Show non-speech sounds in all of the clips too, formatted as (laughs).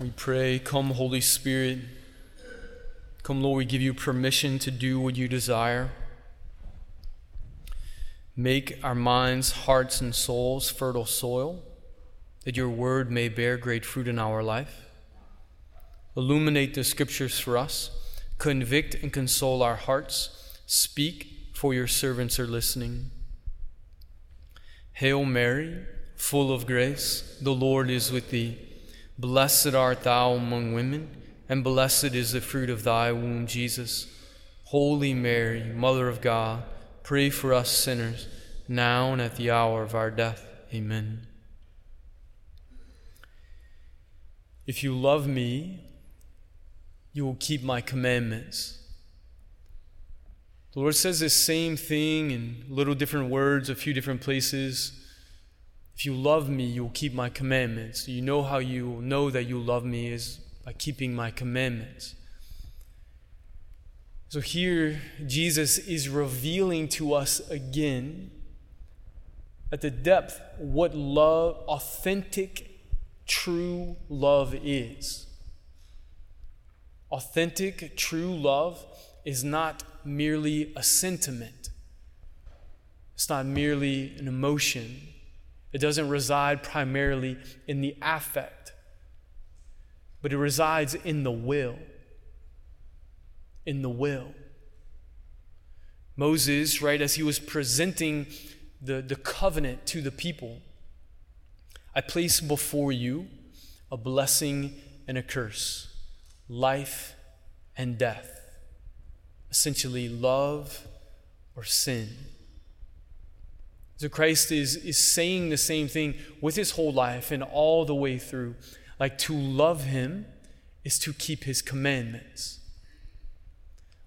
We pray, Come, Holy Spirit. Come, Lord, we give you permission to do what you desire. Make our minds, hearts, and souls fertile soil, that your word may bear great fruit in our life. Illuminate the scriptures for us, convict and console our hearts. Speak, for your servants are listening. Hail Mary, full of grace, the Lord is with thee. Blessed art thou among women, and blessed is the fruit of thy womb, Jesus. Holy Mary, Mother of God, pray for us sinners, now and at the hour of our death. Amen. If you love me, you will keep my commandments. The Lord says the same thing in little different words, a few different places. If you love me, you will keep my commandments. You know how you know that you love me is by keeping my commandments. So here, Jesus is revealing to us again at the depth what love, authentic, true love is. Authentic, true love is not merely a sentiment, it's not merely an emotion. It doesn't reside primarily in the affect, but it resides in the will. In the will. Moses, right, as he was presenting the, the covenant to the people, I place before you a blessing and a curse, life and death essentially love or sin. So Christ is, is saying the same thing with his whole life and all the way through. Like to love him is to keep his commandments.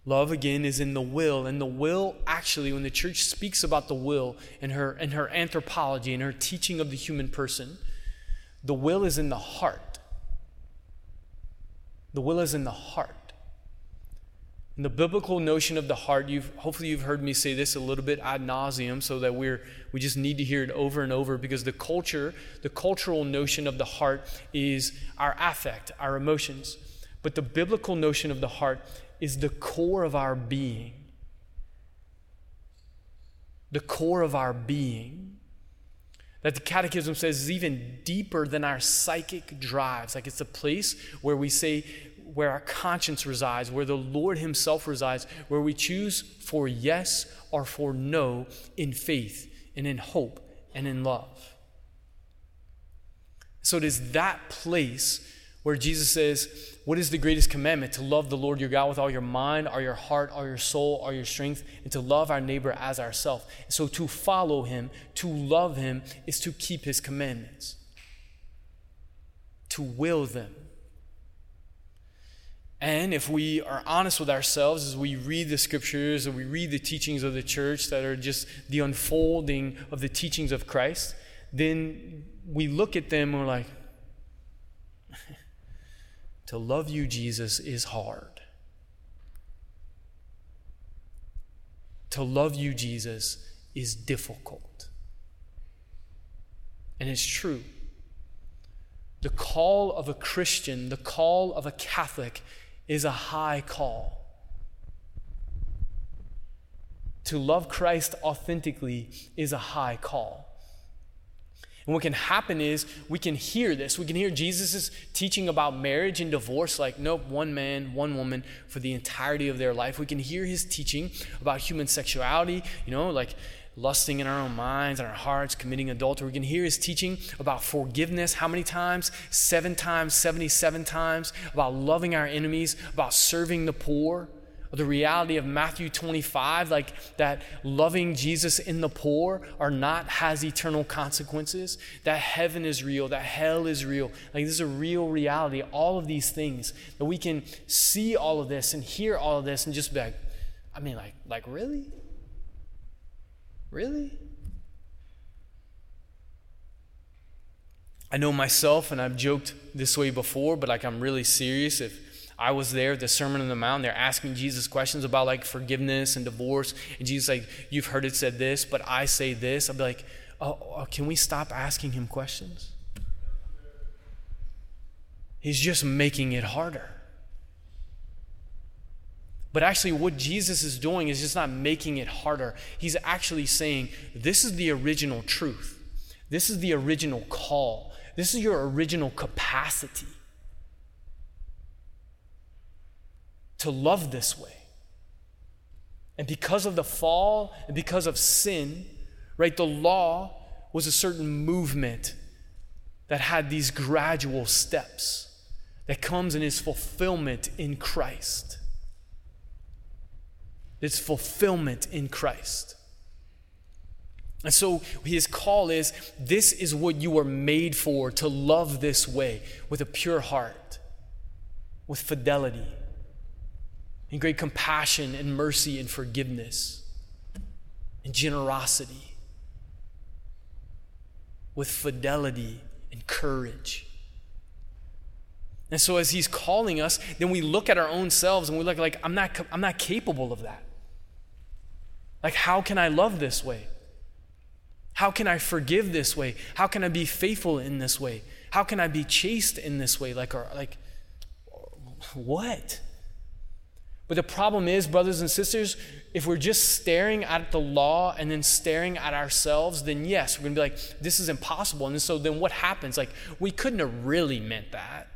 Love again is in the will, and the will actually, when the church speaks about the will and her and her anthropology and her teaching of the human person, the will is in the heart. The will is in the heart. And the biblical notion of the heart, you've hopefully you've heard me say this a little bit ad nauseum, so that we're we just need to hear it over and over because the culture, the cultural notion of the heart is our affect, our emotions. But the biblical notion of the heart is the core of our being. The core of our being. That the Catechism says is even deeper than our psychic drives. Like it's a place where we say, where our conscience resides, where the Lord Himself resides, where we choose for yes or for no in faith and in hope and in love. So it is that place where Jesus says, What is the greatest commandment? To love the Lord your God with all your mind, all your heart, all your soul, all your strength, and to love our neighbor as ourselves. So to follow Him, to love Him, is to keep His commandments, to will them. And if we are honest with ourselves as we read the scriptures or we read the teachings of the church that are just the unfolding of the teachings of Christ, then we look at them and we're like, (laughs) to love you, Jesus, is hard. To love you, Jesus, is difficult. And it's true. The call of a Christian, the call of a Catholic, is a high call. To love Christ authentically is a high call. And what can happen is we can hear this. We can hear Jesus' teaching about marriage and divorce, like, nope, one man, one woman for the entirety of their life. We can hear his teaching about human sexuality, you know, like lusting in our own minds and our hearts, committing adultery. We can hear his teaching about forgiveness. How many times? Seven times, 77 times. About loving our enemies, about serving the poor. The reality of Matthew 25, like that loving Jesus in the poor or not has eternal consequences, that heaven is real, that hell is real. Like this is a real reality. All of these things that we can see all of this and hear all of this and just be like, I mean, like, like really? Really? I know myself, and I've joked this way before, but like I'm really serious. If I was there the Sermon on the Mount, they're asking Jesus questions about like forgiveness and divorce, and Jesus like, "You've heard it said this, but I say this." I'd be like, "Oh, oh can we stop asking him questions?" He's just making it harder. But actually, what Jesus is doing is just not making it harder. He's actually saying, This is the original truth. This is the original call. This is your original capacity to love this way. And because of the fall and because of sin, right, the law was a certain movement that had these gradual steps that comes in its fulfillment in Christ. Its fulfillment in Christ. And so his call is this is what you are made for to love this way with a pure heart, with fidelity, and great compassion and mercy and forgiveness and generosity, with fidelity and courage. And so as he's calling us, then we look at our own selves and we look like I'm not I'm not capable of that. Like how can I love this way? How can I forgive this way? How can I be faithful in this way? How can I be chaste in this way? Like or like what? But the problem is, brothers and sisters, if we're just staring at the law and then staring at ourselves, then yes, we're going to be like, this is impossible. And so then what happens? Like, we couldn't have really meant that.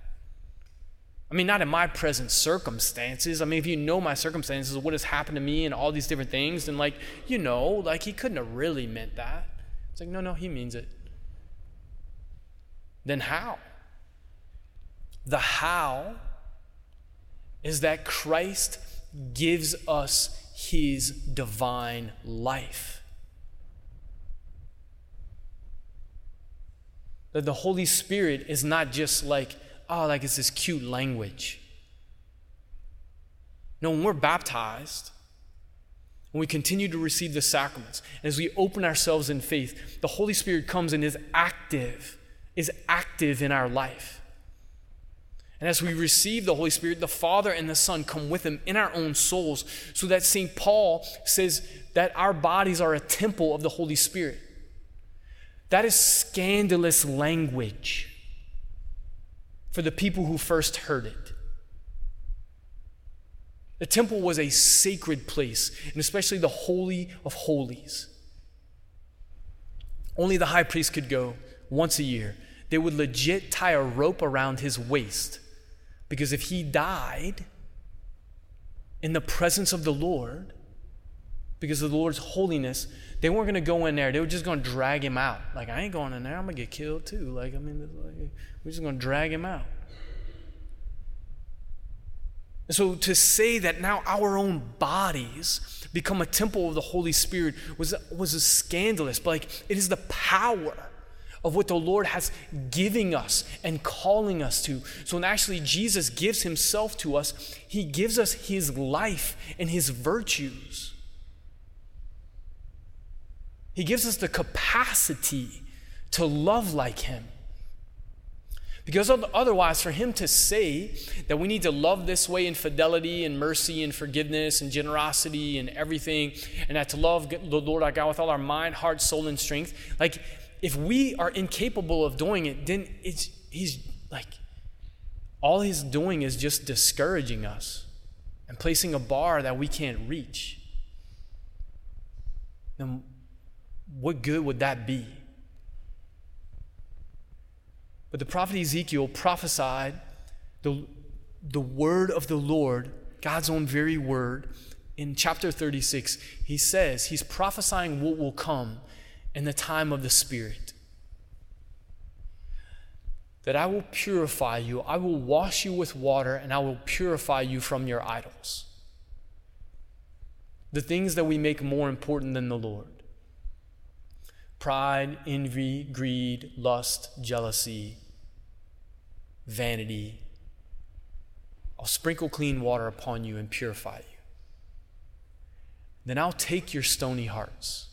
I mean, not in my present circumstances. I mean, if you know my circumstances, what has happened to me and all these different things, then, like, you know, like, he couldn't have really meant that. It's like, no, no, he means it. Then how? The how is that Christ gives us his divine life. That the Holy Spirit is not just like, oh, like it's this cute language. No, when we're baptized, when we continue to receive the sacraments, as we open ourselves in faith, the Holy Spirit comes and is active, is active in our life. And as we receive the Holy Spirit, the Father and the Son come with Him in our own souls, so that St. Paul says that our bodies are a temple of the Holy Spirit. That is scandalous language for the people who first heard it. The temple was a sacred place, and especially the Holy of Holies. Only the high priest could go once a year. They would legit tie a rope around his waist because if he died in the presence of the Lord, because of the Lord's holiness, they weren't going to go in there. They were just going to drag him out. Like, I ain't going in there. I'm going to get killed too. Like, I mean, like, we're just going to drag him out. And so to say that now our own bodies become a temple of the Holy Spirit was, was a scandalous, but like it is the power of what the Lord has giving us and calling us to. So when actually Jesus gives himself to us, he gives us his life and his virtues. He gives us the capacity to love like him. Because otherwise, for him to say that we need to love this way in fidelity and mercy and forgiveness and generosity and everything, and that to love the Lord our God with all our mind, heart, soul, and strength, like if we are incapable of doing it, then it's he's like all he's doing is just discouraging us and placing a bar that we can't reach. Then what good would that be? But the prophet Ezekiel prophesied the, the word of the Lord, God's own very word, in chapter 36. He says, He's prophesying what will come in the time of the Spirit. That I will purify you, I will wash you with water, and I will purify you from your idols. The things that we make more important than the Lord pride, envy, greed, lust, jealousy, vanity. I'll sprinkle clean water upon you and purify you. Then I'll take your stony hearts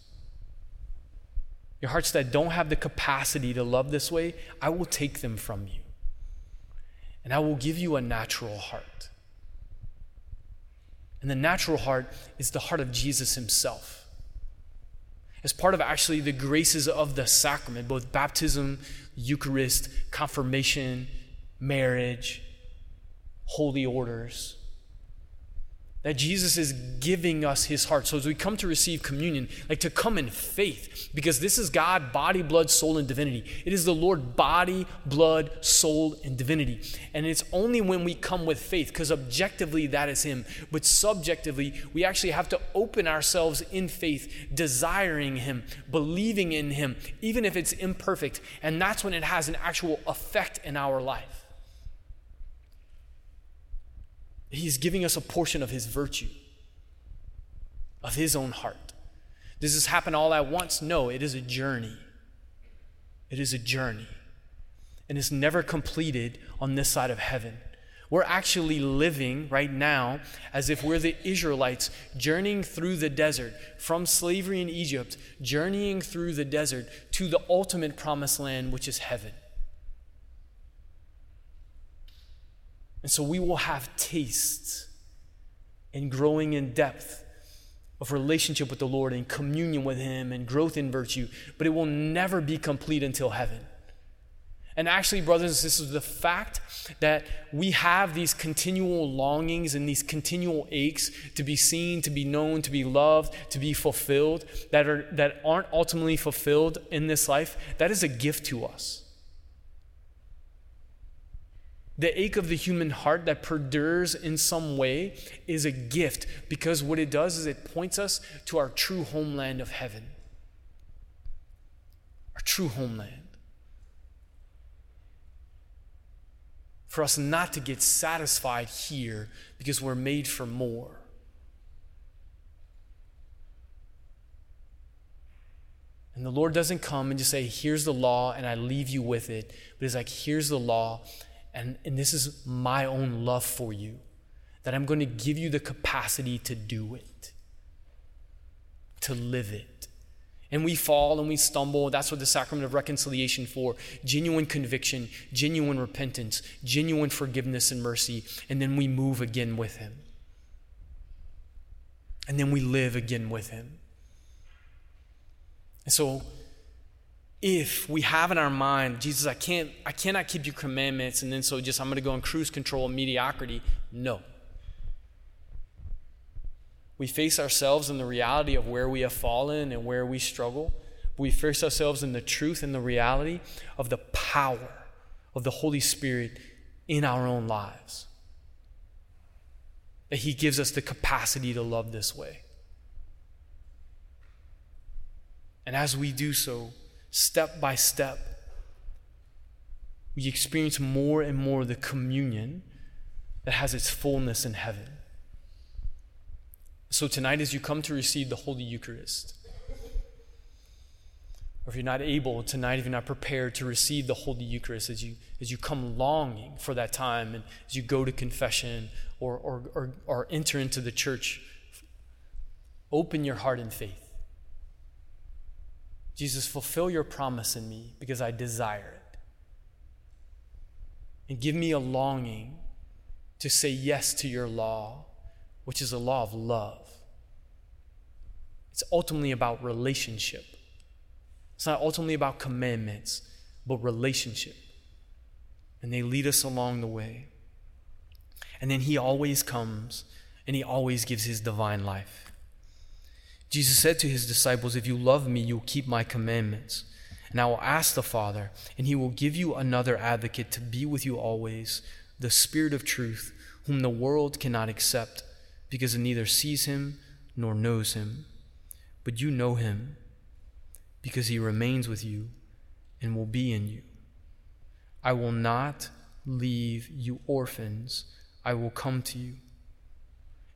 your hearts that don't have the capacity to love this way, I will take them from you. And I will give you a natural heart. And the natural heart is the heart of Jesus himself. As part of actually the graces of the sacrament, both baptism, Eucharist, confirmation, marriage, holy orders that Jesus is giving us his heart. So as we come to receive communion, like to come in faith, because this is God, body, blood, soul, and divinity. It is the Lord, body, blood, soul, and divinity. And it's only when we come with faith, because objectively that is him, but subjectively, we actually have to open ourselves in faith, desiring him, believing in him, even if it's imperfect. And that's when it has an actual effect in our life. He's giving us a portion of his virtue, of his own heart. Does this happen all at once? No, it is a journey. It is a journey. And it's never completed on this side of heaven. We're actually living right now as if we're the Israelites journeying through the desert from slavery in Egypt, journeying through the desert to the ultimate promised land, which is heaven. And so we will have taste and growing in depth of relationship with the Lord and communion with Him and growth in virtue, but it will never be complete until heaven. And actually, brothers and sisters, the fact that we have these continual longings and these continual aches to be seen, to be known, to be loved, to be fulfilled, that, are, that aren't ultimately fulfilled in this life, that is a gift to us the ache of the human heart that perdures in some way is a gift because what it does is it points us to our true homeland of heaven. Our true homeland. For us not to get satisfied here because we're made for more. And the Lord doesn't come and just say, Here's the law, and I leave you with it. But He's like, Here's the law, and, and this is my own love for you, that I'm going to give you the capacity to do it, to live it. And we fall and we stumble. That's what the sacrament of reconciliation for genuine conviction, genuine repentance, genuine forgiveness and mercy. And then we move again with Him. And then we live again with Him. And so if we have in our mind, Jesus, I can't, I cannot keep your commandments, and then so just I'm going to go in cruise control and mediocrity. No. We face ourselves in the reality of where we have fallen and where we struggle. We face ourselves in the truth and the reality of the power of the Holy Spirit in our own lives. That He gives us the capacity to love this way. And as we do so, step by step, we experience more and more the communion that has its fullness in heaven. So tonight, as you come to receive the Holy Eucharist, or if you're not able tonight, if you're not prepared to receive the Holy Eucharist, as you, as you come longing for that time, and as you go to confession or, or, or, or enter into the church, open your heart in faith. Jesus, fulfill your promise in me because I desire it. And give me a longing to say yes to your law, which is a law of love. It's ultimately about relationship. It's not ultimately about commandments, but relationship. And they lead us along the way. And then he always comes and he always gives his divine life. Jesus said to his disciples, If you love me, you'll keep my commandments. And I will ask the Father, and he will give you another advocate to be with you always, the Spirit of truth, whom the world cannot accept, because it neither sees him nor knows him. But you know him, because he remains with you and will be in you. I will not leave you orphans, I will come to you.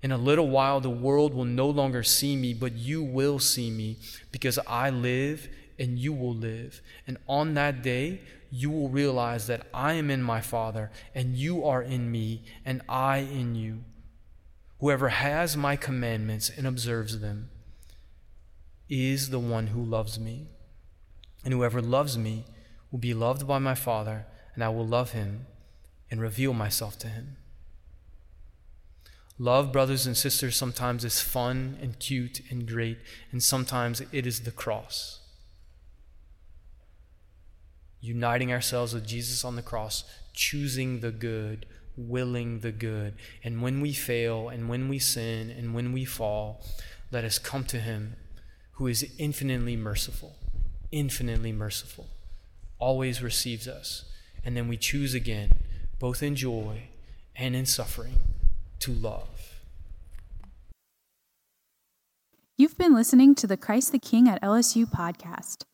In a little while, the world will no longer see me, but you will see me, because I live and you will live. And on that day, you will realize that I am in my Father, and you are in me, and I in you. Whoever has my commandments and observes them is the one who loves me. And whoever loves me will be loved by my Father, and I will love him and reveal myself to him. Love, brothers and sisters, sometimes is fun and cute and great, and sometimes it is the cross. Uniting ourselves with Jesus on the cross choosing the good, willing the good. And when we fail, and when we sin, and when we fall, let us come to Him who is infinitely merciful, infinitely merciful, always receives us. And then we choose again, both in joy and in suffering, to love. You've been listening to the Christ the King at LSU podcast.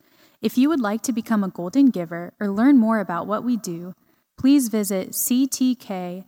If you would like to become a golden giver or learn more about what we do, please visit ctklsu.org.